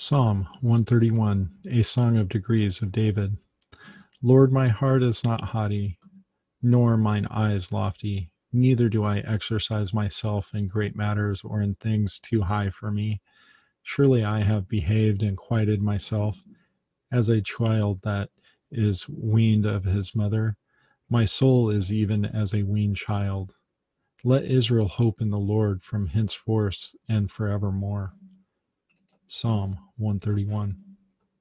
Psalm 131, a song of degrees of David. Lord, my heart is not haughty, nor mine eyes lofty, neither do I exercise myself in great matters or in things too high for me. Surely I have behaved and quieted myself as a child that is weaned of his mother. My soul is even as a weaned child. Let Israel hope in the Lord from henceforth and forevermore. Psalm 131.